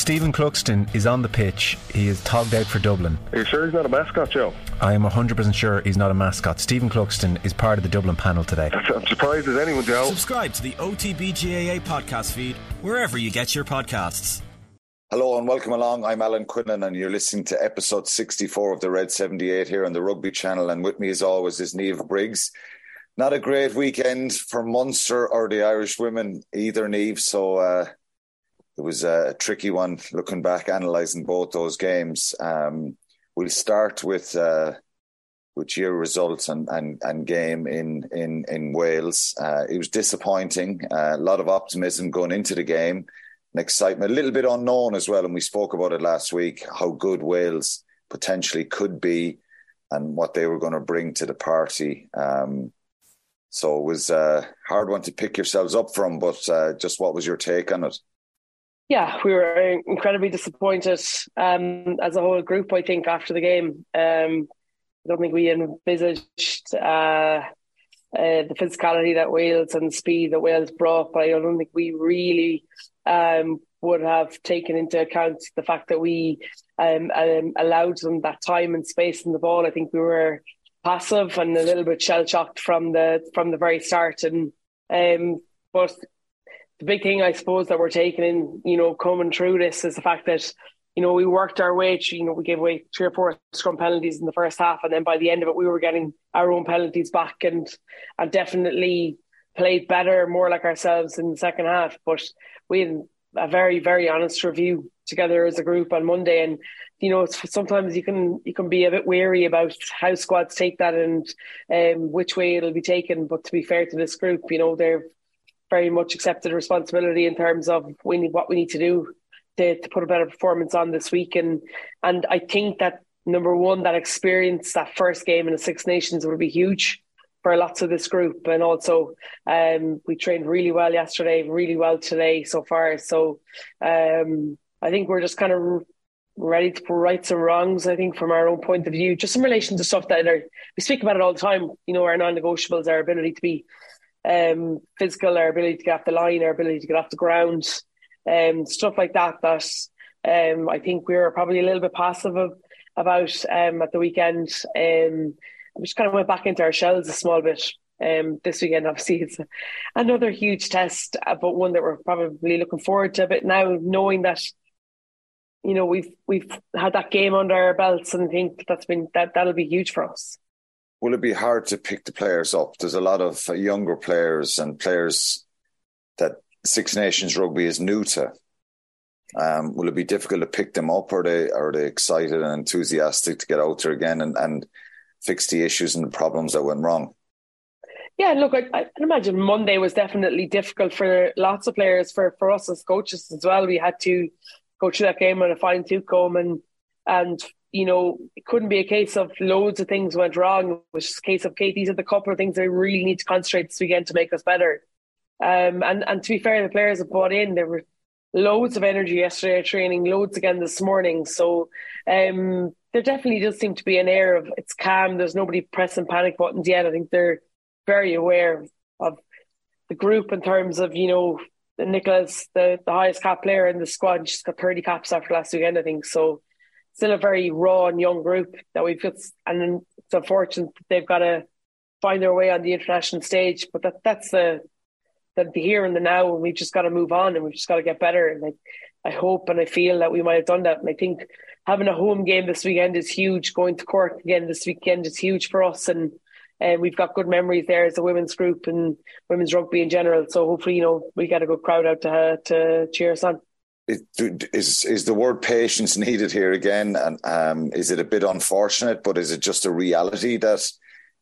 Stephen Cluxton is on the pitch. He is togged out for Dublin. Are you sure he's not a mascot, Joe? I am 100% sure he's not a mascot. Stephen Cluxton is part of the Dublin panel today. I'm surprised as anyone, Joe. Subscribe to the OTBGAA podcast feed wherever you get your podcasts. Hello and welcome along. I'm Alan Quinlan and you're listening to episode 64 of the Red 78 here on the Rugby Channel. And with me, as always, is Niamh Briggs. Not a great weekend for Munster or the Irish women either, Niamh. So uh, it was a tricky one looking back, analysing both those games. Um, we'll start with uh, with your results and, and, and game in in in Wales. Uh, it was disappointing. Uh, a lot of optimism going into the game and excitement, a little bit unknown as well. And we spoke about it last week how good Wales potentially could be and what they were going to bring to the party. Um, so it was a hard one to pick yourselves up from, but uh, just what was your take on it? Yeah, we were incredibly disappointed um, as a whole group, I think, after the game. Um, I don't think we envisaged uh, uh, the physicality that Wales and speed that Wales brought, but I don't think we really um, would have taken into account the fact that we um, um, allowed them that time and space in the ball. I think we were passive and a little bit shell shocked from the from the very start. And um, but the big thing I suppose that we're taking in, you know, coming through this is the fact that you know, we worked our way through, you know, we gave away three or four scrum penalties in the first half. And then by the end of it, we were getting our own penalties back and, and definitely played better, more like ourselves in the second half. But we had a very, very honest review together as a group on Monday. And, you know, sometimes you can, you can be a bit wary about how squads take that and um, which way it'll be taken. But to be fair to this group, you know, they've very much accepted responsibility in terms of we need, what we need to do to, to put a better performance on this week. And and I think that number one, that experience, that first game in the Six Nations will be huge for lots of this group. And also, um, we trained really well yesterday, really well today so far. So um, I think we're just kind of ready to right some wrongs, I think, from our own point of view, just in relation to stuff that are, we speak about it all the time, you know, our non negotiables, our ability to be um, physical, our ability to get off the line, our ability to get off the ground, um, stuff like that. That um, I think we were probably a little bit passive of, about um, at the weekend. Um, we just kind of went back into our shells a small bit. Um, this weekend, obviously, it's another huge test, uh, but one that we're probably looking forward to a bit now, knowing that you know we've we've had that game under our belts, and I think that's been that that'll be huge for us. Will it be hard to pick the players up? There's a lot of younger players and players that Six Nations rugby is new to. Um, will it be difficult to pick them up? Or are they are they excited and enthusiastic to get out there again and, and fix the issues and the problems that went wrong? Yeah, look, I, I imagine Monday was definitely difficult for lots of players, for, for us as coaches as well. We had to go through that game on a fine tooth comb and and you know, it couldn't be a case of loads of things went wrong. It was just a case of, Kate, these are the couple of things I really need to concentrate this weekend to make us better. Um, and, and to be fair, the players have bought in. There were loads of energy yesterday training, loads again this morning. So um, there definitely does seem to be an air of it's calm. There's nobody pressing panic buttons yet. I think they're very aware of the group in terms of, you know, Nichola's, the, the highest cap player in the squad. She's got 30 caps after last weekend, I think. So still a very raw and young group that we've got. And it's unfortunate that they've got to find their way on the international stage. But that that's the the, the here and the now, and we've just got to move on and we've just got to get better. And I, I hope and I feel that we might have done that. And I think having a home game this weekend is huge. Going to Cork again this weekend is huge for us, and and we've got good memories there as a women's group and women's rugby in general. So hopefully, you know, we get a good crowd out to uh, to cheer us on. Is is the word patience needed here again? And um, is it a bit unfortunate, but is it just a reality that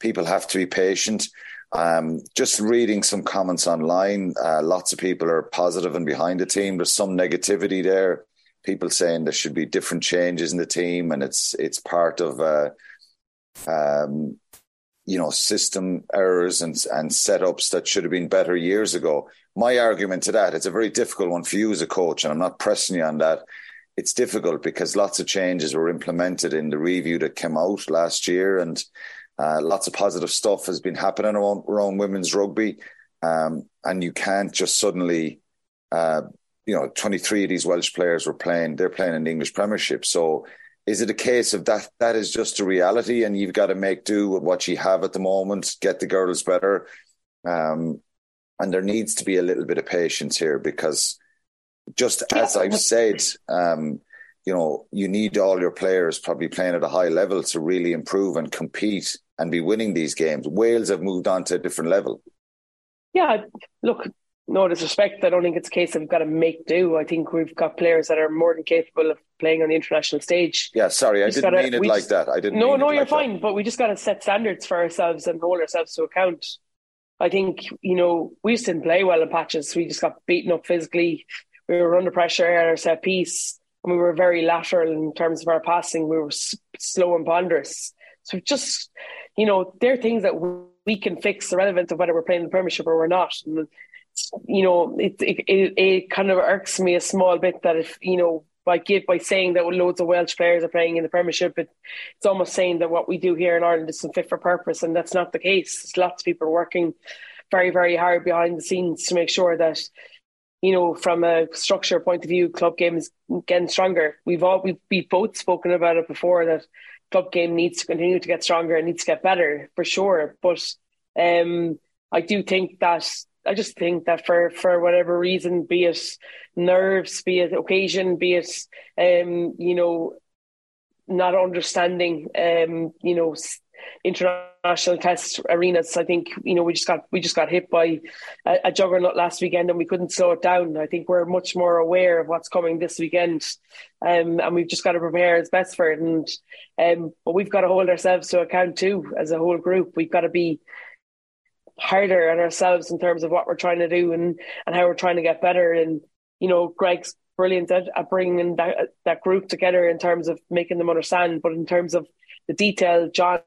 people have to be patient? Um, just reading some comments online, uh, lots of people are positive and behind the team. There's some negativity there. People saying there should be different changes in the team, and it's it's part of uh, um, you know system errors and and setups that should have been better years ago. My argument to that, it's a very difficult one for you as a coach, and I'm not pressing you on that. It's difficult because lots of changes were implemented in the review that came out last year, and uh, lots of positive stuff has been happening around, around women's rugby, um, and you can't just suddenly, uh, you know, 23 of these Welsh players were playing, they're playing in the English Premiership. So is it a case of that that is just a reality and you've got to make do with what you have at the moment, get the girls better? Um, and there needs to be a little bit of patience here because just as I've said, um, you know, you need all your players probably playing at a high level to really improve and compete and be winning these games. Wales have moved on to a different level. Yeah, look, no disrespect, I don't think it's a case of we've got to make do. I think we've got players that are more than capable of playing on the international stage. Yeah, sorry, I didn't gotta, mean it like just, that. I didn't. No, no, you're like fine. That. But we just got to set standards for ourselves and hold ourselves to account. I think you know we just didn't play well in patches. We just got beaten up physically. We were under pressure at our set piece, and we were very lateral in terms of our passing. We were slow and ponderous. So just you know, there are things that we can fix, irrelevant of whether we're playing the Premiership or we're not. And you know, it, it, it, it kind of irks me a small bit that if, you know, by give by saying that loads of Welsh players are playing in the Premiership, it, it's almost saying that what we do here in Ireland isn't fit for purpose, and that's not the case. There's lots of people working very, very hard behind the scenes to make sure that, you know, from a structure point of view, club game is getting stronger. We've all we've, we've both spoken about it before that club game needs to continue to get stronger and needs to get better for sure. But um, I do think that I just think that for for whatever reason, be it nerves, be it occasion, be it um, you know not understanding um, you know international test arenas. I think you know we just got we just got hit by a, a, juggernaut last weekend and we couldn't slow it down. I think we're much more aware of what's coming this weekend, um, and we've just got to prepare as best for it. And um, but we've got to hold ourselves to account too as a whole group. We've got to be harder on ourselves in terms of what we're trying to do and, and how we're trying to get better. And, you know, Greg's brilliant at, at bringing that, that group together in terms of making them understand. But in terms of the detail, John,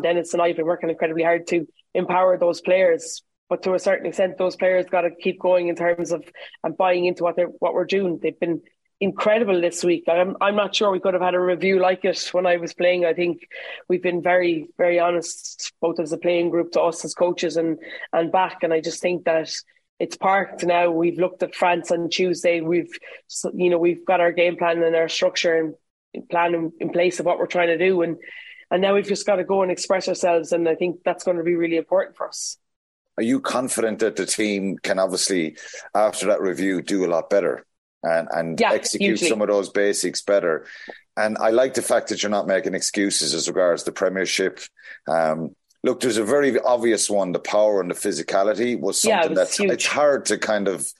Dennis, and I have been working incredibly hard to empower those players. But to a certain extent, those players got to keep going in terms of and buying into what they're what we're doing. They've been incredible this week. I'm I'm not sure we could have had a review like it when I was playing. I think we've been very very honest, both as a playing group to us as coaches and and back. And I just think that it's parked now. We've looked at France on Tuesday. We've you know we've got our game plan and our structure and plan in, in place of what we're trying to do and. And now we've just got to go and express ourselves, and I think that's going to be really important for us. Are you confident that the team can obviously, after that review, do a lot better? And, and yeah, execute some of those basics better. And I like the fact that you're not making excuses as regards the Premiership. Um, look, there's a very obvious one: the power and the physicality was something yeah, that's huge. it's hard to kind of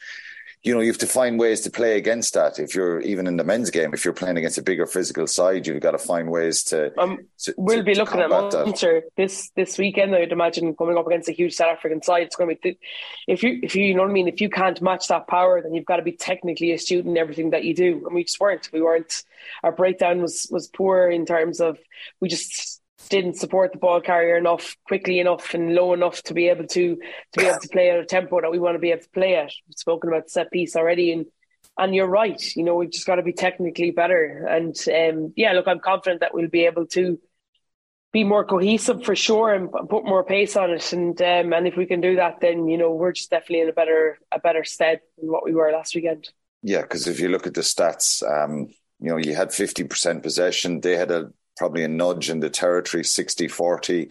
you know, you have to find ways to play against that. If you're even in the men's game, if you're playing against a bigger physical side, you've got to find ways to. Um, to we'll to, be looking at Munster this this weekend. I'd imagine coming up against a huge South African side. It's going to be if you if you, you know what I mean. If you can't match that power, then you've got to be technically astute in everything that you do. And we just weren't. We weren't. Our breakdown was was poor in terms of we just didn't support the ball carrier enough, quickly enough, and low enough to be able to to be able to play at a tempo that we want to be able to play at. We've spoken about set piece already, and and you're right. You know, we've just got to be technically better. And um, yeah, look, I'm confident that we'll be able to be more cohesive for sure and put more pace on it. And um, and if we can do that, then you know we're just definitely in a better a better stead than what we were last weekend. Yeah, because if you look at the stats, um, you know, you had fifty percent possession. They had a probably a nudge in the territory 60 40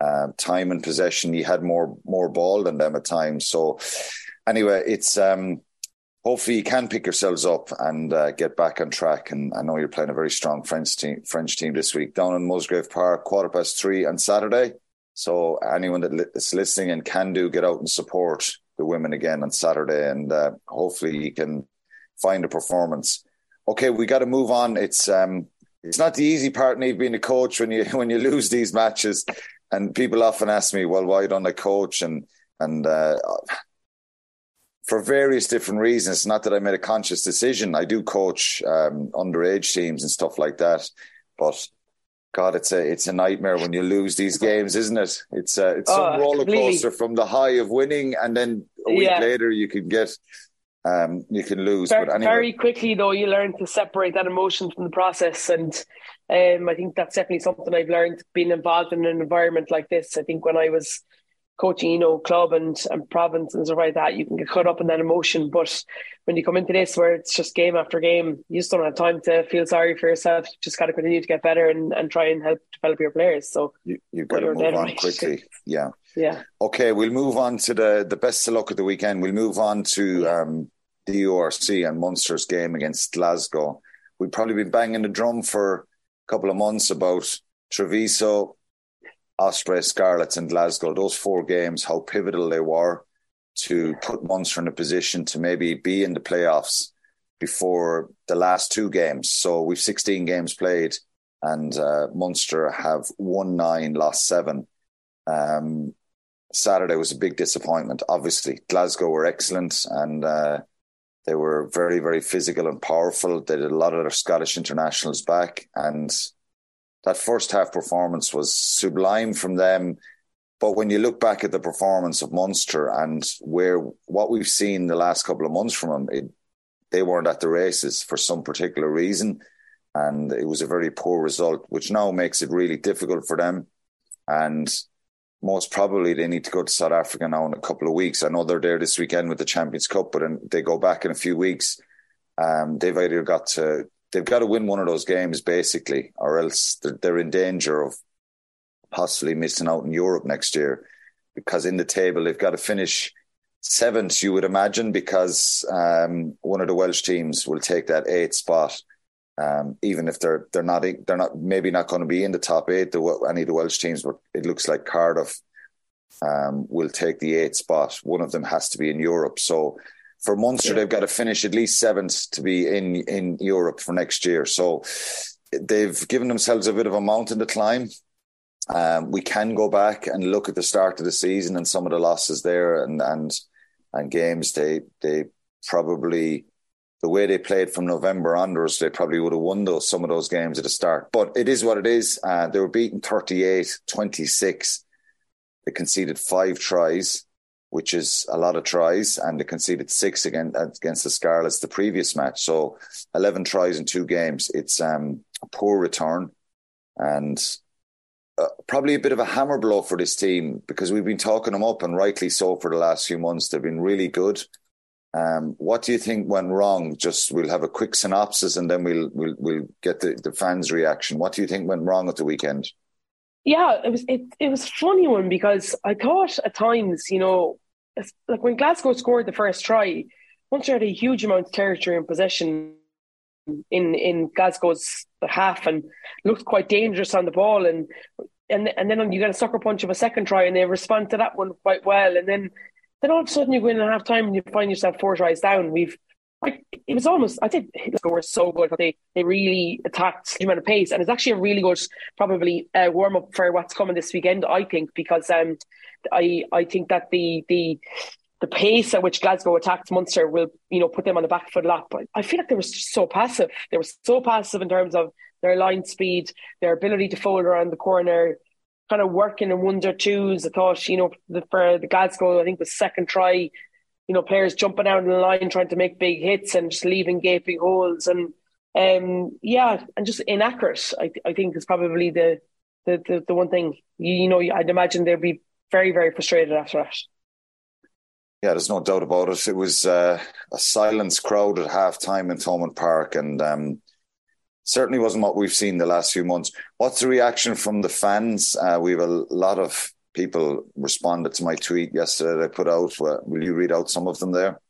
uh, time and possession. You had more more ball than them at times. So anyway it's um hopefully you can pick yourselves up and uh, get back on track. And I know you're playing a very strong French team French team this week. Down in Musgrave Park quarter past 3 on Saturday. So anyone that's listening and can do get out and support the women again on Saturday. And uh, hopefully you can find a performance. Okay we got to move on. It's um it's not the easy part, Niamh, being a coach when you when you lose these matches. And people often ask me, "Well, why don't I coach?" And and uh, for various different reasons. Not that I made a conscious decision. I do coach um, underage teams and stuff like that, but God, it's a it's a nightmare when you lose these games, isn't it? It's a, it's oh, some roller coaster from the high of winning, and then a week yeah. later you can get um, you can lose. Very, but anyway. very quickly, though, you learn to separate that emotion from the process, and um, I think that's definitely something I've learned being involved in an environment like this. I think when I was coaching, you know, club and, and province and stuff like that, you can get caught up in that emotion. But when you come into this where it's just game after game, you just don't have time to feel sorry for yourself. You just got to continue to get better and, and try and help develop your players. So you, you've got to move on right. quickly. Yeah. Yeah. Okay, we'll move on to the, the best of luck of the weekend. We'll move on to um, the URC and Munster's game against Glasgow. We've probably been banging the drum for a couple of months about Treviso, Osprey, Scarlets, and Glasgow. Those four games, how pivotal they were to put Munster in a position to maybe be in the playoffs before the last two games. So we've 16 games played, and uh, Munster have won nine, lost seven. Um, Saturday was a big disappointment. Obviously, Glasgow were excellent and uh, they were very, very physical and powerful. They did a lot of their Scottish internationals back, and that first half performance was sublime from them. But when you look back at the performance of Munster and where what we've seen the last couple of months from them, it, they weren't at the races for some particular reason, and it was a very poor result, which now makes it really difficult for them. And most probably they need to go to South Africa now in a couple of weeks. I know they're there this weekend with the Champions Cup, but they go back in a few weeks. Um, they've either got to they've got to win one of those games basically, or else they're, they're in danger of possibly missing out in Europe next year. Because in the table they've got to finish seventh, you would imagine, because um, one of the Welsh teams will take that eighth spot. Um, even if they're they're not they're not maybe not going to be in the top eight, the, any of the Welsh teams, but it looks like Cardiff um, will take the eighth spot. One of them has to be in Europe. So for Munster, yeah. they've got to finish at least seventh to be in in Europe for next year. So they've given themselves a bit of a mountain to climb. Um, we can go back and look at the start of the season and some of the losses there and and and games they they probably the way they played from November onwards, they probably would have won those some of those games at the start. But it is what it is. Uh, they were beaten 38 26. They conceded five tries which is a lot of tries, and they conceded six against, against the Scarlets the previous match. So 11 tries in two games. It's um, a poor return and uh, probably a bit of a hammer blow for this team because we've been talking them up, and rightly so, for the last few months. They've been really good. Um, what do you think went wrong? Just we'll have a quick synopsis and then we'll we'll we'll get the, the fans' reaction. What do you think went wrong at the weekend? Yeah, it was it it was funny one because I thought at times, you know, like when Glasgow scored the first try, once Munster had a huge amount of territory and possession in in Glasgow's half and looked quite dangerous on the ball and and and then you get a sucker punch of a second try and they respond to that one quite well and then then all of a sudden you go in at half time and you find yourself four tries down. We've like it was almost I think Glasgow were so good they they really attacked the amount of pace and it's actually a really good probably uh, warm up for what's coming this weekend I think because um I I think that the the the pace at which Glasgow attacked Munster will, you know, put them on the back foot a lot. But I feel like they were so passive. They were so passive in terms of their line speed, their ability to fold around the corner, kind of working in ones or twos. I thought, you know, the, for the Glasgow, I think the second try, you know, players jumping out of the line trying to make big hits and just leaving gaping holes. And um, yeah, and just inaccurate. I I think is probably the the the, the one thing. You, you know, I'd imagine they'd be very, very frustrated after that. Yeah, there's no doubt about it. It was uh, a silence crowd at half time in Thomond Park, and um, certainly wasn't what we've seen the last few months. What's the reaction from the fans? Uh, we have a lot of people responded to my tweet yesterday that I put out. Will you read out some of them there?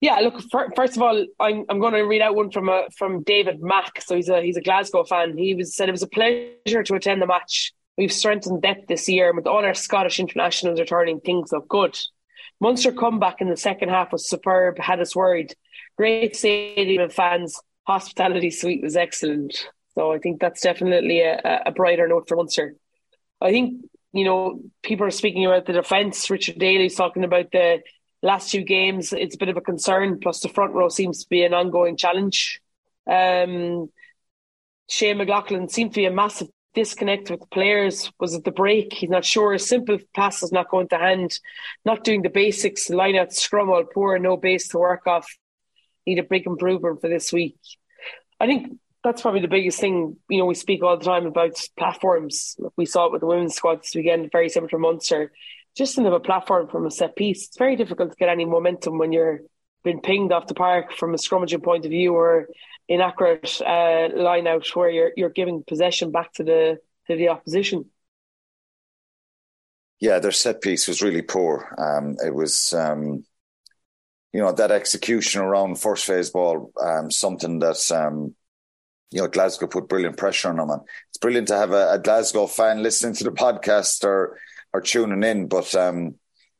Yeah, look. First of all, I'm I'm going to read out one from uh, from David Mack. So he's a he's a Glasgow fan. He was said it was a pleasure to attend the match. We've strengthened depth this year, with all our Scottish internationals returning, things look good. Munster comeback in the second half was superb, had us worried. Great stadium and fans, hospitality suite was excellent. So I think that's definitely a, a brighter note for Munster. I think, you know, people are speaking about the defence. Richard Daly's talking about the last two games. It's a bit of a concern. Plus, the front row seems to be an ongoing challenge. Um, Shane McLaughlin seemed to be a massive disconnect with players? Was it the break? He's not sure. Simple pass is not going to hand. Not doing the basics. Line out scrum all poor, no base to work off. Need a big improvement for this week. I think that's probably the biggest thing. You know, we speak all the time about platforms. We saw it with the women's squad this weekend, very similar to Munster. just didn't have a platform from a set piece. It's very difficult to get any momentum when you're been pinged off the park from a scrummaging point of view or inaccurate uh, line out where you're you're giving possession back to the to the opposition. Yeah, their set piece was really poor. Um, it was, um, you know, that execution around first phase ball, um, something that, um, you know, Glasgow put brilliant pressure on them. And it's brilliant to have a, a Glasgow fan listening to the podcast or or tuning in, but um,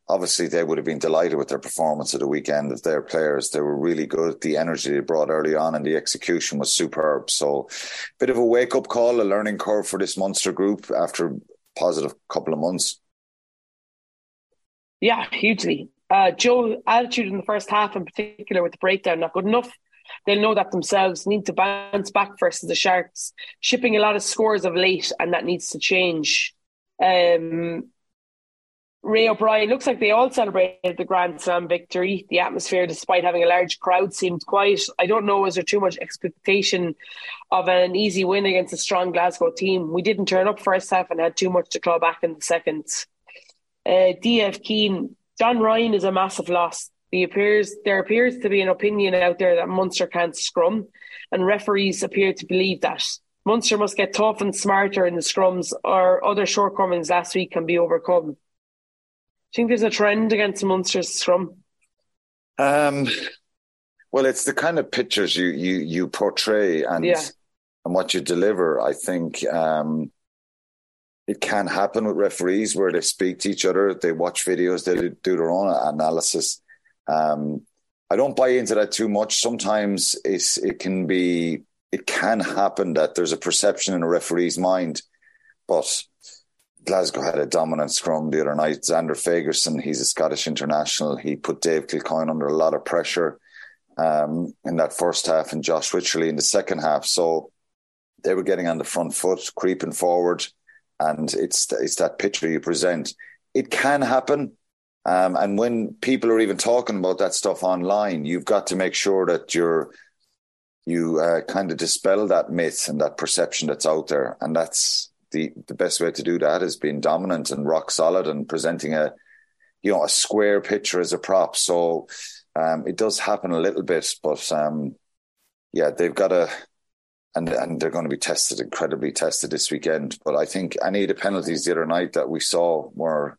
obviously they would have been delighted with their performance of the weekend of their players. They were really good. The energy they brought early on and the execution was superb. So, a bit of a wake up call, a learning curve for this Munster group after a positive couple of months. Yeah, hugely. Uh, Joe, attitude in the first half, in particular, with the breakdown, not good enough. They'll know that themselves. Need to bounce back versus the Sharks, shipping a lot of scores of late, and that needs to change. Um, Ray O'Brien looks like they all celebrated the Grand Slam victory. The atmosphere, despite having a large crowd, seemed quiet. I don't know, was there too much expectation of an easy win against a strong Glasgow team? We didn't turn up first half and had too much to claw back in the second. Uh, DF Keane, John Ryan is a massive loss. The appears there appears to be an opinion out there that Munster can't scrum, and referees appear to believe that. Munster must get tough and smarter in the scrums, or other shortcomings last week can be overcome. Do you think there's a trend against Munster's scrum? Um, well, it's the kind of pictures you you you portray and yeah. and what you deliver. I think um, it can happen with referees where they speak to each other, they watch videos, they do their own analysis. Um, I don't buy into that too much. Sometimes it's it can be it can happen that there's a perception in a referee's mind, but Glasgow had a dominant scrum the other night. Zander Fagerson, he's a Scottish international. He put Dave Kilcoyne under a lot of pressure um, in that first half and Josh Wycherley in the second half. So they were getting on the front foot, creeping forward. And it's, it's that picture you present. It can happen. Um, and when people are even talking about that stuff online, you've got to make sure that you're you uh, kind of dispel that myth and that perception that's out there. And that's the the best way to do that is being dominant and rock solid and presenting a you know a square picture as a prop. So um, it does happen a little bit, but um, yeah, they've got a and and they're going to be tested incredibly tested this weekend. But I think any of the penalties the other night that we saw were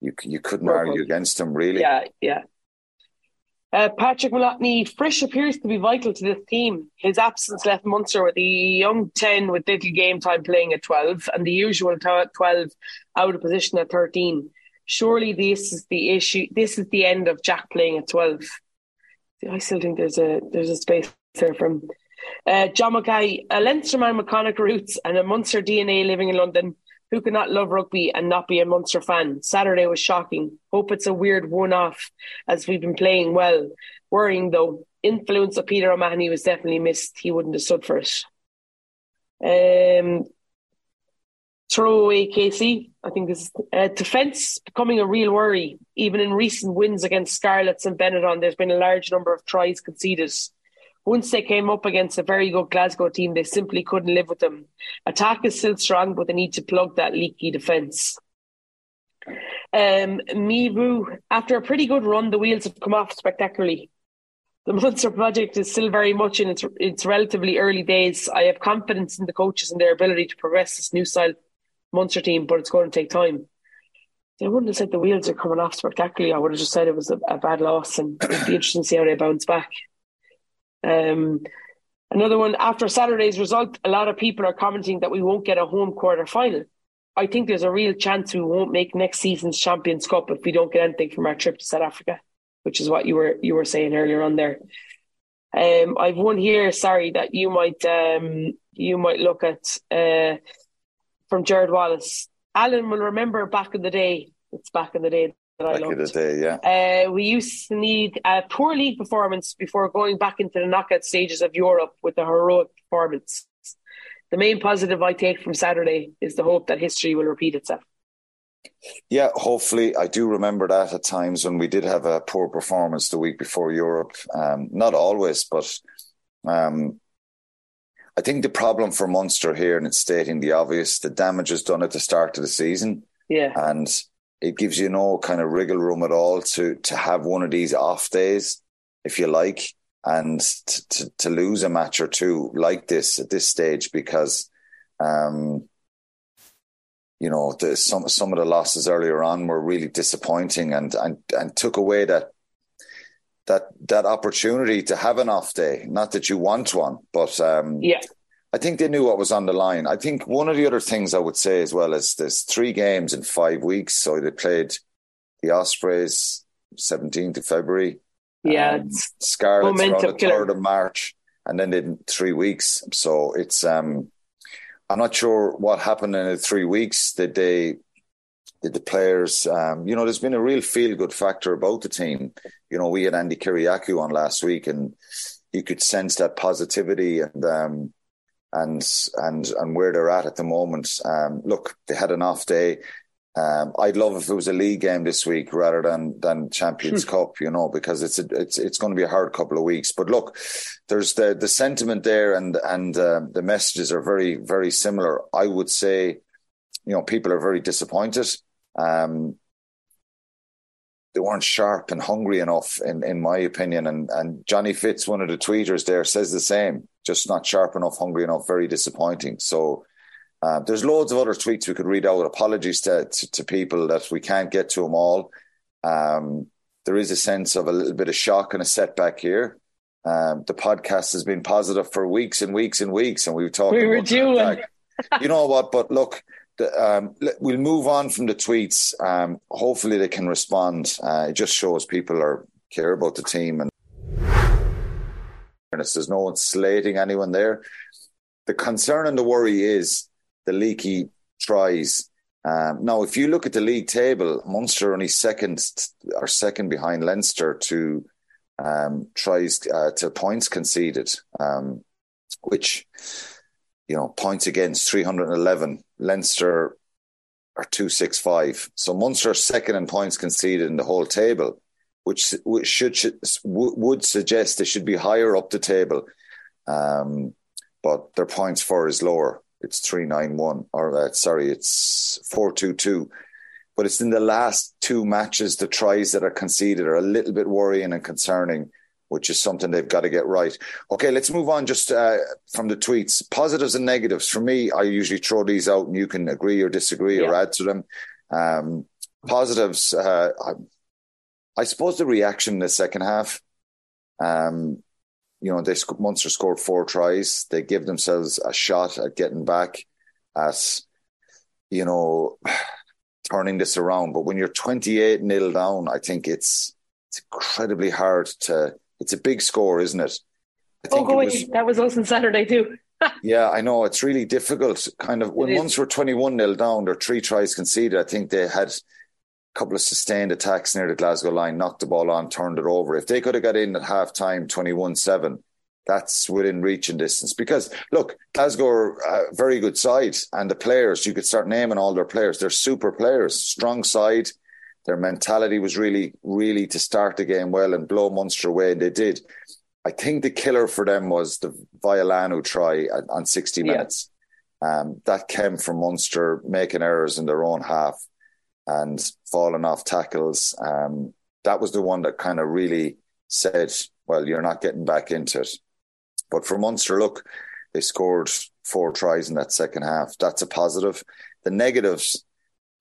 you you couldn't argue against him, really. Yeah, yeah. Uh, Patrick Malotny, Frisch appears to be vital to this team. His absence left Munster with a young 10 with little game time playing at 12 and the usual 12 out of position at 13. Surely this is the issue. This is the end of Jack playing at 12. I still think there's a there's a space there from uh, John Mackay, a Leinsterman with Connacht roots and a Munster DNA living in London who cannot love rugby and not be a Munster fan? Saturday was shocking. Hope it's a weird one off as we've been playing well. Worrying though, influence of Peter O'Mahony was definitely missed. He wouldn't have stood for it. Um, throw away Casey. I think this uh, defence becoming a real worry. Even in recent wins against Scarlets and Benetton, there's been a large number of tries conceded. Once they came up against a very good Glasgow team, they simply couldn't live with them. Attack is still strong, but they need to plug that leaky defence. Um, Mivu, after a pretty good run, the wheels have come off spectacularly. The Munster project is still very much in its its relatively early days. I have confidence in the coaches and their ability to progress this new style Munster team, but it's going to take time. I wouldn't have said the wheels are coming off spectacularly. I would have just said it was a, a bad loss, and it'd be interesting to see how they bounce back. Um, another one after Saturday's result, a lot of people are commenting that we won't get a home quarter final. I think there's a real chance we won't make next season's Champions Cup if we don't get anything from our trip to South Africa, which is what you were you were saying earlier on there. Um, I've one here. Sorry that you might um, you might look at uh, from Jared Wallace. Alan will remember back in the day. It's back in the day that back I loved. day, yeah. Uh, we used to need a poor league performance before going back into the knockout stages of Europe with a heroic performance. The main positive I take from Saturday is the hope that history will repeat itself. Yeah, hopefully. I do remember that at times when we did have a poor performance the week before Europe. Um, not always, but um, I think the problem for Munster here, and it's stating the obvious, the damage is done at the start of the season. Yeah. And it gives you no kind of wriggle room at all to to have one of these off days, if you like, and to to, to lose a match or two like this at this stage because. Um, you know, the, some some of the losses earlier on were really disappointing and and and took away that that that opportunity to have an off day. Not that you want one, but um, yeah, I think they knew what was on the line. I think one of the other things I would say as well is there's three games in five weeks. So they played the Ospreys 17th of February. Yeah, um, Scarlets on the 3rd of March, and then in three weeks. So it's um, I'm not sure what happened in the three weeks. Did they did the players um, you know, there's been a real feel good factor about the team. You know, we had Andy Kyriacou on last week and you could sense that positivity and um, and and and where they're at at the moment. Um, look, they had an off day. Um, I'd love if it was a league game this week rather than than Champions Cup, you know, because it's a, it's it's going to be a hard couple of weeks. But look, there's the the sentiment there, and and uh, the messages are very very similar. I would say, you know, people are very disappointed. Um, they weren't sharp and hungry enough, in, in my opinion. And and Johnny Fitz, one of the tweeters there, says the same. Just not sharp enough, hungry enough, very disappointing. So uh, there's loads of other tweets we could read out. Apologies to, to, to people that we can't get to them all. Um, there is a sense of a little bit of shock and a setback here. Um, the podcast has been positive for weeks and weeks and weeks, and we've talked. We were due. you know what? But look, um, we'll move on from the tweets. Um, hopefully, they can respond. Uh, it just shows people are care about the team, and there's no one slating anyone there. The concern and the worry is the leaky tries. Um, now, if you look at the league table, Munster only second or second behind Leinster to um, tries uh, to points conceded, um, which you know points against three hundred and eleven. Leinster are two six five. So Munster second in points conceded in the whole table, which, which should, should would suggest they should be higher up the table, um, but their points for is lower. It's 391 or uh, sorry it's 422 but it's in the last two matches the tries that are conceded are a little bit worrying and concerning which is something they've got to get right okay let's move on just uh, from the tweets positives and negatives for me i usually throw these out and you can agree or disagree yeah. or add to them um, positives uh, I, I, suppose the reaction in the second half um, you know, they Munster scored four tries. They give themselves a shot at getting back, at you know, turning this around. But when you're 28 nil down, I think it's it's incredibly hard to. It's a big score, isn't it? I oh, go was, that was us on Saturday too. yeah, I know it's really difficult. Kind of when once we're 21 nil down, their three tries conceded. I think they had a couple of sustained attacks near the Glasgow line, knocked the ball on, turned it over. If they could have got in at half time 21 7, that's within reach and distance. Because look, Glasgow are a very good side, and the players, you could start naming all their players. They're super players, strong side. Their mentality was really, really to start the game well and blow Munster away, and they did. I think the killer for them was the Vailanu try on 60 minutes. Yeah. Um, that came from Munster making errors in their own half and falling off tackles. Um, that was the one that kind of really said, well, you're not getting back into it. But for Munster, look, they scored four tries in that second half. That's a positive. The negatives,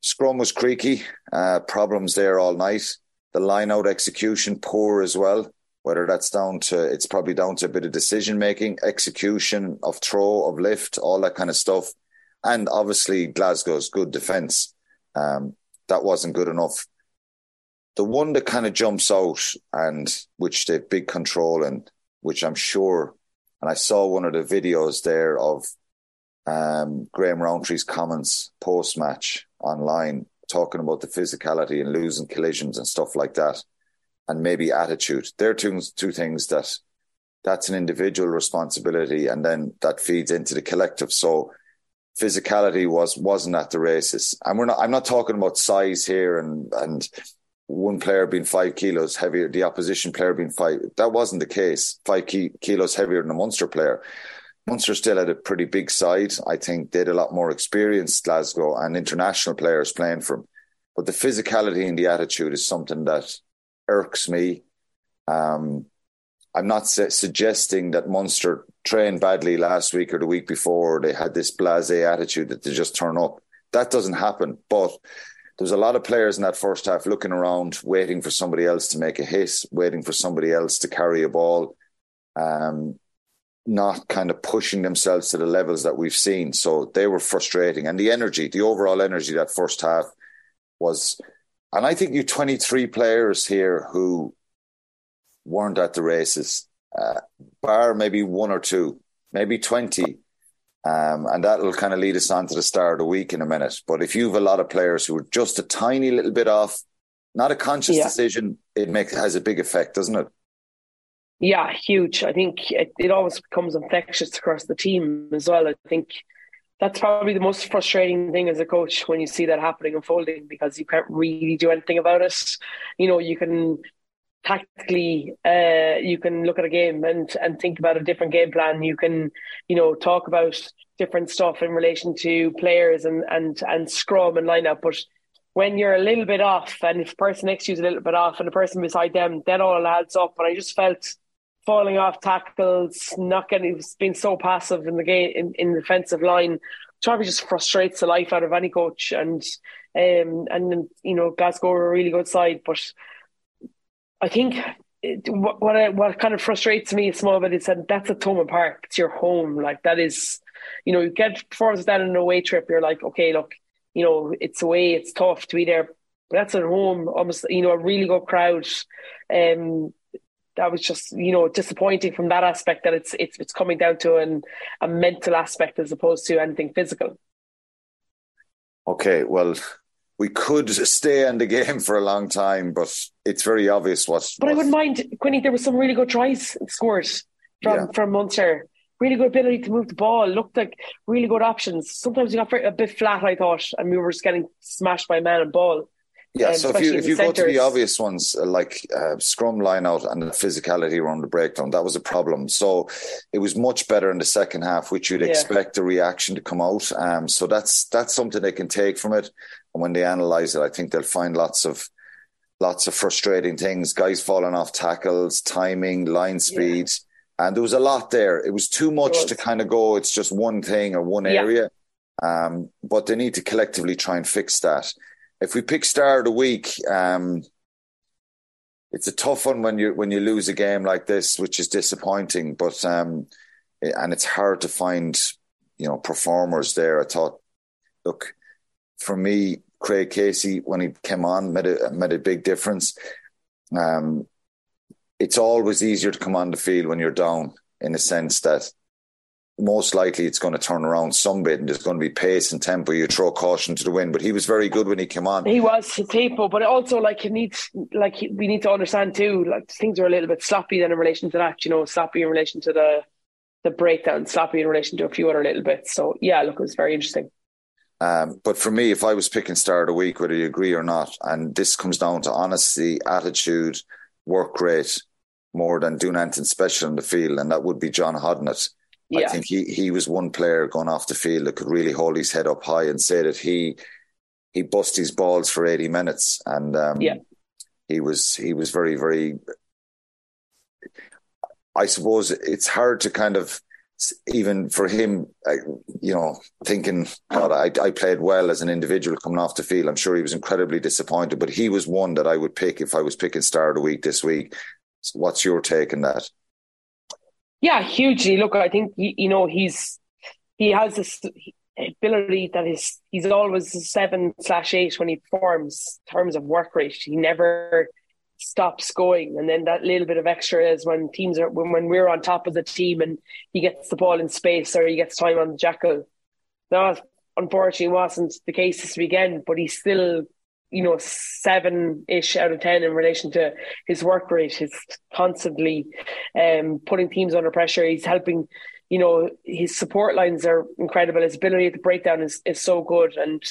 scrum was creaky, uh, problems there all night. The line out execution poor as well. Whether that's down to, it's probably down to a bit of decision making, execution of throw, of lift, all that kind of stuff. And obviously Glasgow's good defence. Um, that wasn't good enough. The one that kind of jumps out and which they have big control and which I'm sure, and I saw one of the videos there of um, Graham Rowntree's comments post match online talking about the physicality and losing collisions and stuff like that, and maybe attitude. There are two, two things that that's an individual responsibility, and then that feeds into the collective. So physicality was wasn't at the races. And we're not I'm not talking about size here and and one player being five kilos heavier, the opposition player being five. That wasn't the case. Five ki- kilos heavier than a monster player. Munster still had a pretty big side. I think they had a lot more experienced Glasgow and international players playing for them. but the physicality and the attitude is something that irks me. Um, I'm not su- suggesting that Munster trained badly last week or the week before. They had this blasé attitude that they just turn up. That doesn't happen. But there's a lot of players in that first half looking around, waiting for somebody else to make a hit, waiting for somebody else to carry a ball, um, not kind of pushing themselves to the levels that we've seen. So they were frustrating. And the energy, the overall energy that first half was, and I think you 23 players here who weren't at the races, uh, bar maybe one or two, maybe 20. Um, and that will kind of lead us on to the start of the week in a minute. But if you have a lot of players who are just a tiny little bit off, not a conscious yeah. decision, it makes has a big effect, doesn't it? Yeah, huge. I think it, it always becomes infectious across the team as well. I think that's probably the most frustrating thing as a coach when you see that happening unfolding because you can't really do anything about it. You know, you can tactically uh, you can look at a game and and think about a different game plan you can you know talk about different stuff in relation to players and and and scrum and lineup but when you're a little bit off and if the person next to you is a little bit off and the person beside them then all adds up and I just felt falling off tackles not getting being so passive in the game in, in the defensive line probably just frustrates the life out of any coach and um and you know Glasgow are a really good side but I think it, what what, what kind of frustrates me a small bit is that that's a Thomond Park. It's your home. Like that is, you know, you get performance that in an away trip. You're like, okay, look, you know, it's away. It's tough to be there, but that's at home. Almost, you know, a really good crowd. Um, that was just you know disappointing from that aspect that it's it's it's coming down to an a mental aspect as opposed to anything physical. Okay, well, we could stay in the game for a long time, but it's very obvious what. But what... I wouldn't mind, Quinny. There were some really good tries scored from yeah. from Munster. Really good ability to move the ball. Looked like really good options. Sometimes you got a bit flat, I thought, and we were just getting smashed by man and ball. Yeah, um, so if you if you go to the obvious ones uh, like uh, scrum line out and the physicality around the breakdown, that was a problem. So it was much better in the second half, which you'd yeah. expect the reaction to come out. Um, so that's that's something they can take from it. And when they analyze it, I think they'll find lots of lots of frustrating things, guys falling off tackles, timing, line speed. Yeah. And there was a lot there. It was too much was. to kind of go, it's just one thing or one yeah. area. Um, but they need to collectively try and fix that if we pick star of the week, um, it's a tough one when you when you lose a game like this, which is disappointing. But um, and it's hard to find, you know, performers there. I thought, look, for me, Craig Casey when he came on made a made a big difference. Um, it's always easier to come on the field when you're down, in the sense that most likely it's going to turn around some bit and there's going to be pace and tempo. You throw caution to the wind, but he was very good when he came on. He was tempo, but also like he needs, like we need to understand too, like things are a little bit sloppy then in relation to that. You know, sloppy in relation to the the breakdown, sloppy in relation to a few other little bits. So yeah, look, it was very interesting. Um, but for me, if I was picking star of the week, whether you agree or not, and this comes down to honesty, attitude, work rate, more than doing anything special in the field, and that would be John Hodnett. Yeah. I think he, he was one player going off the field that could really hold his head up high and say that he he bust his balls for eighty minutes, and um, yeah, he was he was very very. I suppose it's hard to kind of even for him, you know, thinking, God, I, I played well as an individual coming off the field. I'm sure he was incredibly disappointed, but he was one that I would pick if I was picking star of the week this week. So what's your take on that? Yeah, hugely. Look, I think you know he's he has this ability that is he's always seven slash eight when he performs in terms of work rate. He never stops going, and then that little bit of extra is when teams are when, when we're on top of the team and he gets the ball in space or he gets time on the jackal. That unfortunately wasn't the case this weekend, but he still you know, seven ish out of 10 in relation to his work rate. He's constantly um, putting teams under pressure. He's helping, you know, his support lines are incredible. His ability to break down is, is so good. And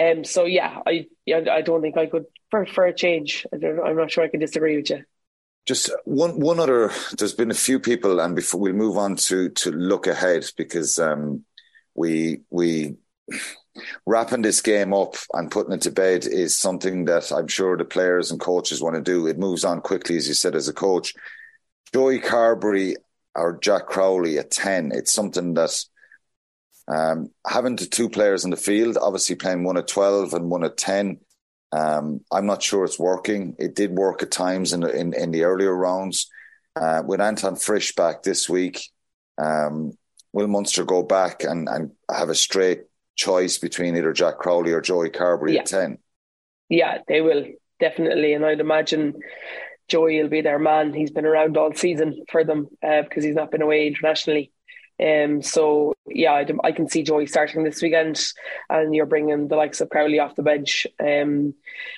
um, so, yeah, I, I don't think I could, for, for a change, I don't, I'm not sure I can disagree with you. Just one one other. There's been a few people, and before we move on to to look ahead, because um, we we wrapping this game up and putting it to bed is something that I'm sure the players and coaches want to do. It moves on quickly, as you said, as a coach. Joey Carberry or Jack Crowley at 10, it's something that um, having the two players in the field, obviously playing one at 12 and one at 10, um, I'm not sure it's working. It did work at times in the, in, in the earlier rounds. Uh, with Anton Frisch back this week, um, will Munster go back and, and have a straight choice between either Jack Crowley or Joey Carbery yeah. at 10? Yeah, they will, definitely. And I'd imagine Joey will be their man. He's been around all season for them uh, because he's not been away internationally. Um, so yeah, I, I, can see Joey starting this weekend, and you're bringing the likes of Crowley off the bench. Um,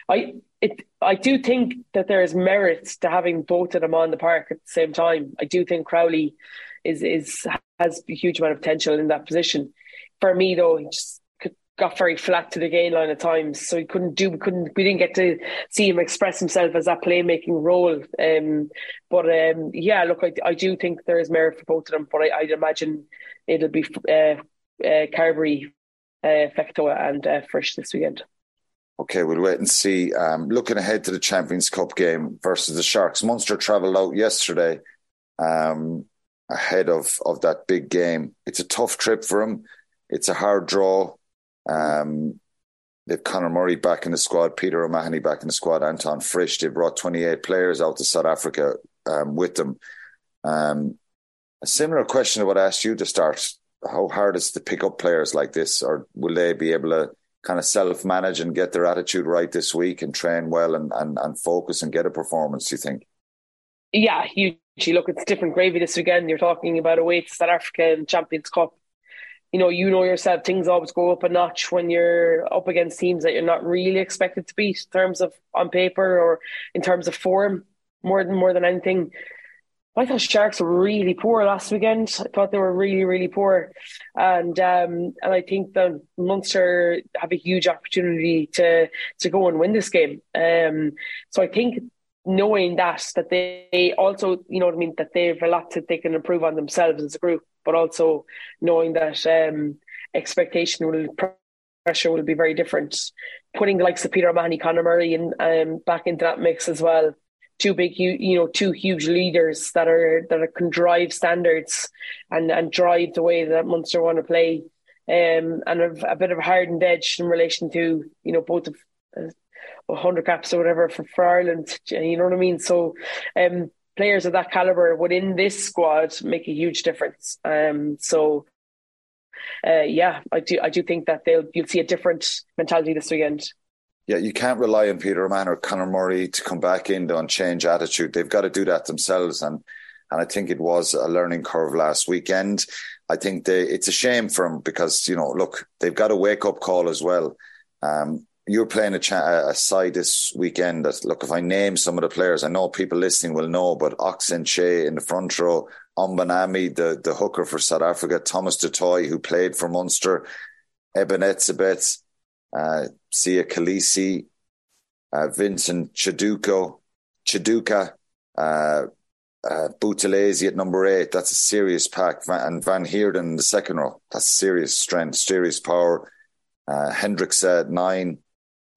I it I do think that there is merit to having both of them on the park at the same time. I do think Crowley is is has a huge amount of potential in that position. For me, though, he just got very flat to the gain line at times, so he couldn't do. We couldn't. We didn't get to see him express himself as that playmaking role. Um, but um, yeah, look, I, I do think there is merit for both of them. But I, would imagine it'll be uh, uh, Carbery, uh, and uh, Frisch this weekend. Okay, we'll wait and see. Um, looking ahead to the Champions Cup game versus the Sharks, Munster travelled out yesterday um, ahead of of that big game. It's a tough trip for them. It's a hard draw. Um, they've Conor Murray back in the squad, Peter O'Mahony back in the squad, Anton Frisch. They brought 28 players out to South Africa um, with them. Um, a similar question I asked you to start. How hard is it to pick up players like this, or will they be able to kind of self manage and get their attitude right this week and train well and, and, and focus and get a performance, do you think? Yeah, hugely. Look, it's different gravy this weekend. You're talking about away to South Africa and Champions Cup you know, you know yourself, things always go up a notch when you're up against teams that you're not really expected to beat in terms of on paper or in terms of form, more than more than anything. I thought Sharks were really poor last weekend. I thought they were really, really poor, and um, and I think that Munster have a huge opportunity to to go and win this game. Um, so I think knowing that that they also, you know what I mean, that they have a lot that they can improve on themselves as a group but also knowing that um, expectation will pressure will be very different. Putting the likes of Peter O'Mahony, Conor Murray, and um, back into that mix as well. Two big, you know, two huge leaders that are that are, can drive standards and and drive the way that Munster want to play, um, and a, a bit of a hardened edge in relation to you know both of. Uh, 100 caps or whatever for, for Ireland, you know what I mean? So, um, players of that caliber within this squad make a huge difference. Um, so, uh, yeah, I do. I do think that they'll you'll see a different mentality this weekend. Yeah, you can't rely on Peter O'Mahony or Conor Murray to come back in and change attitude. They've got to do that themselves, and and I think it was a learning curve last weekend. I think they it's a shame for them because you know, look, they've got a wake up call as well. Um, you're playing a, cha- a, side this weekend that look if I name some of the players I know people listening will know but Oxen in the front row Mbonambi the the hooker for South Africa Thomas du Toit who played for Munster Eben Etzebeth uh, Siya Kolisi uh, Vincent Chiduko Chiduka uh, uh, Buthelezi at number eight. That's a serious pack. And Van Heerden in the second row. That's serious strength serious power. Uh, Hendrikse at nine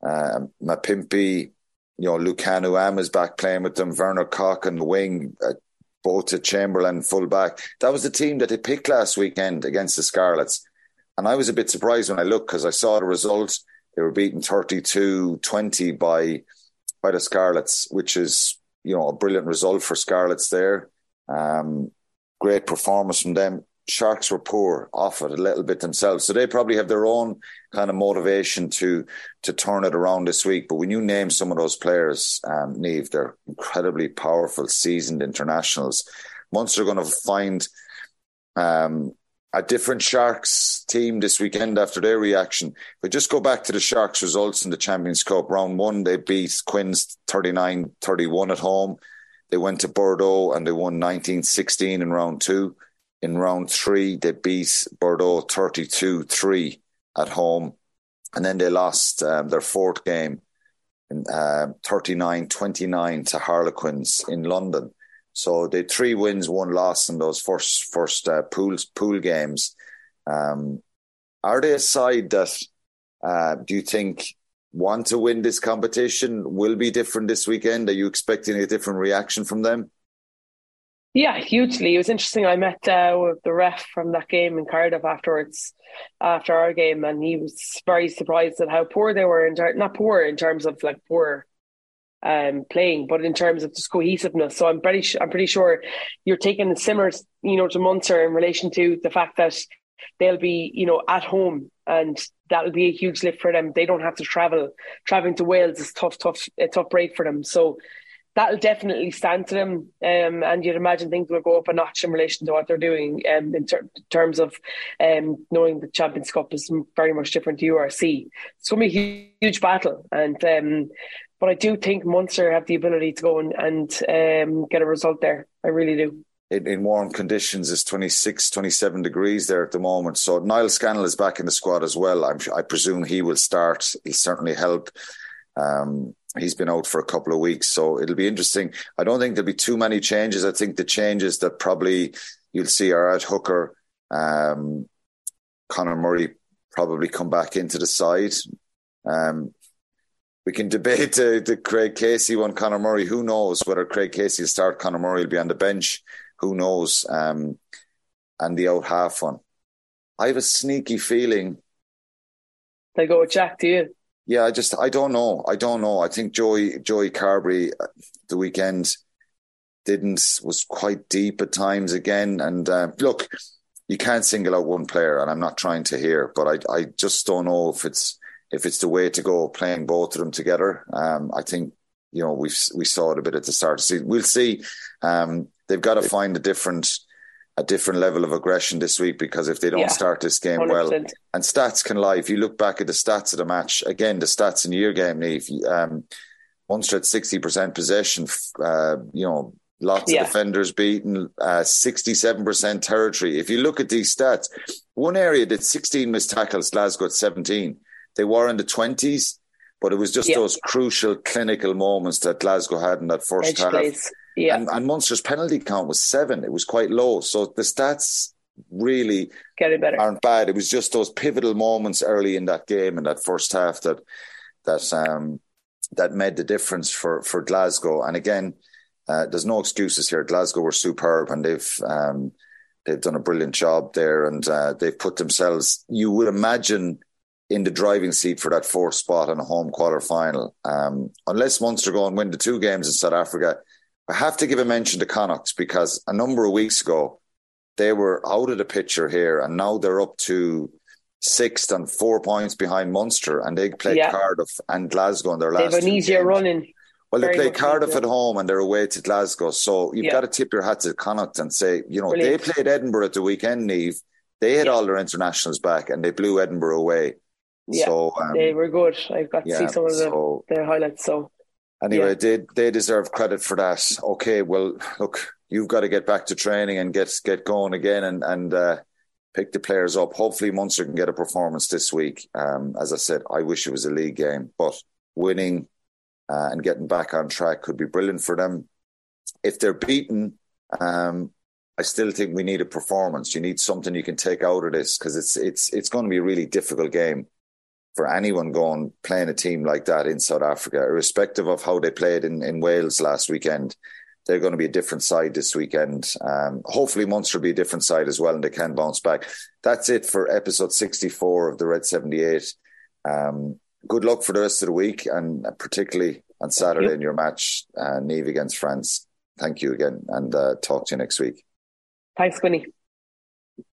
uh, Mapimpi, you know, Lukhanyo Am is back playing with them, Werner Kok and the wing, uh, Boeta Chamberlain fullback. That was the team that they picked last weekend against the Scarlets. And I was a bit surprised when I looked because I saw the results. They were beaten 32 20 by, by the Scarlets, which is, you know, a brilliant result for Scarlets there. Um, great performance from them. Sharks were poor off it a little bit themselves, so they probably have their own kind of motivation to to turn it around this week. But when you name some of those players, um, Niamh, they're incredibly powerful, seasoned internationals. Once are going to find um, a different Sharks team this weekend after their reaction. But just go back to the Sharks results in the Champions Cup. Round one, they beat Quins 39 31 at home. They went to Bordeaux and they won 19 16 in round two. In round three, they beat Bordeaux 32 3 at home. And then they lost um, their fourth game um, 39 29 to Harlequins in London. So they three wins, one loss in those first first uh, pool pool games. Um, are they a side that Uh, do you think want to win this competition will be different this weekend? Are you expecting a different reaction from them? Yeah, hugely. It was interesting. I met uh, the ref from that game in Cardiff afterwards, after our game, and he was very surprised at how poor they were. In ter- not poor in terms of like poor um, playing, but in terms of just cohesiveness. So I'm pretty, sh- I'm pretty sure you're taking the simmers, you know, to Munster in relation to the fact that they'll be, you know, at home, and that'll be a huge lift for them. They don't have to travel. Traveling to Wales is tough, tough, a tough break for them. So that'll definitely stand to them. Um, and you'd imagine things will go up a notch in relation to what they're doing um, in ter- terms of um, knowing the Champions Cup is very much different to URC. It's going to be a huge battle. And um, but I do think Munster have the ability to go and, and um, get a result there. I really do. In, in, warm conditions, it's 26, 27 degrees there at the moment. So Niall Scannell is back in the squad as well. I'm, I presume he will start. He'll certainly help. Um, he's been out for a couple of weeks, so it'll be interesting. I don't think there'll be too many changes. I think the changes that probably you'll see are at hooker. Um, Conor Murray probably come back into the side. Um, we can debate the, the Craig Casey one, Conor Murray. Who knows whether Craig Casey will start? Conor Murray will be on the bench. Who knows? Um, and the out half one. I have a sneaky feeling. They go with Jack, do you? Yeah, I just I don't know. I don't know. I think Joey Joey Carbery uh, the weekend didn't was quite deep at times again. And uh, look, you can't single out one player, and I'm not trying to hear, but I I just don't know if it's if it's the way to go playing both of them together. Um, I think you know we we saw it a bit at the start. So we'll see. Um, they've got to find a different a different level of aggression this week because if they don't yeah, start this game 100%. well, and stats can lie. If you look back at the stats of the match, again, the stats in your game, Niamh, um, Munster at 60% possession, uh, you know, lots yeah. of defenders beaten, uh, 67% territory. If you look at these stats, one area did 16 missed tackles, Glasgow at 17. They were in the 20s, but it was just yeah. those crucial clinical moments that Glasgow had in that first Edge half. Plays. Yeah. And, and Munster's penalty count was seven. It was quite low. So the stats really aren't bad. It was just those pivotal moments early in that game in that first half that that um that made the difference for for Glasgow. And again, uh, there's no excuses here. Glasgow were superb, and they've um, they've done a brilliant job there, and uh, they've put themselves. You would imagine in the driving seat for that fourth spot in a home quarter final. Um, unless Munster go and win the two games in South Africa, I have to give a mention to Connacht because a number of weeks ago they were out of the picture here, and now they're up to sixth and four points behind Munster, and they play yeah. Cardiff and Glasgow in their last. They have an easier running. Well, they play Cardiff easier. at home and they're away to Glasgow, so you've yeah. got to tip your hat to Connacht and say, you know, Brilliant. they played Edinburgh at the weekend, Niamh. They had yeah. all their internationals back and they blew Edinburgh away. Yeah, so, um, they were good. I've got to see some of the, so, the highlights. So Anyway, yeah. they they deserve credit for that. Okay, well, look, you've got to get back to training and get get going again and and uh, pick the players up. Hopefully, Munster can get a performance this week. Um, as I said, I wish it was a league game, but winning uh, and getting back on track could be brilliant for them. If they're beaten, um, I still think we need a performance. You need something you can take out of this because it's it's it's going to be a really difficult game for anyone going playing a team like that in South Africa, irrespective of how they played in, in Wales last weekend. They're going to be a different side this weekend. Um, hopefully, Munster will be a different side as well, and they can bounce back. That's it for episode 64 of the Red 78. Um, good luck for the rest of the week, and particularly on Saturday in your match, uh, Niamh against France. Thank you again, and uh, talk to you next week. Thanks, Quinny.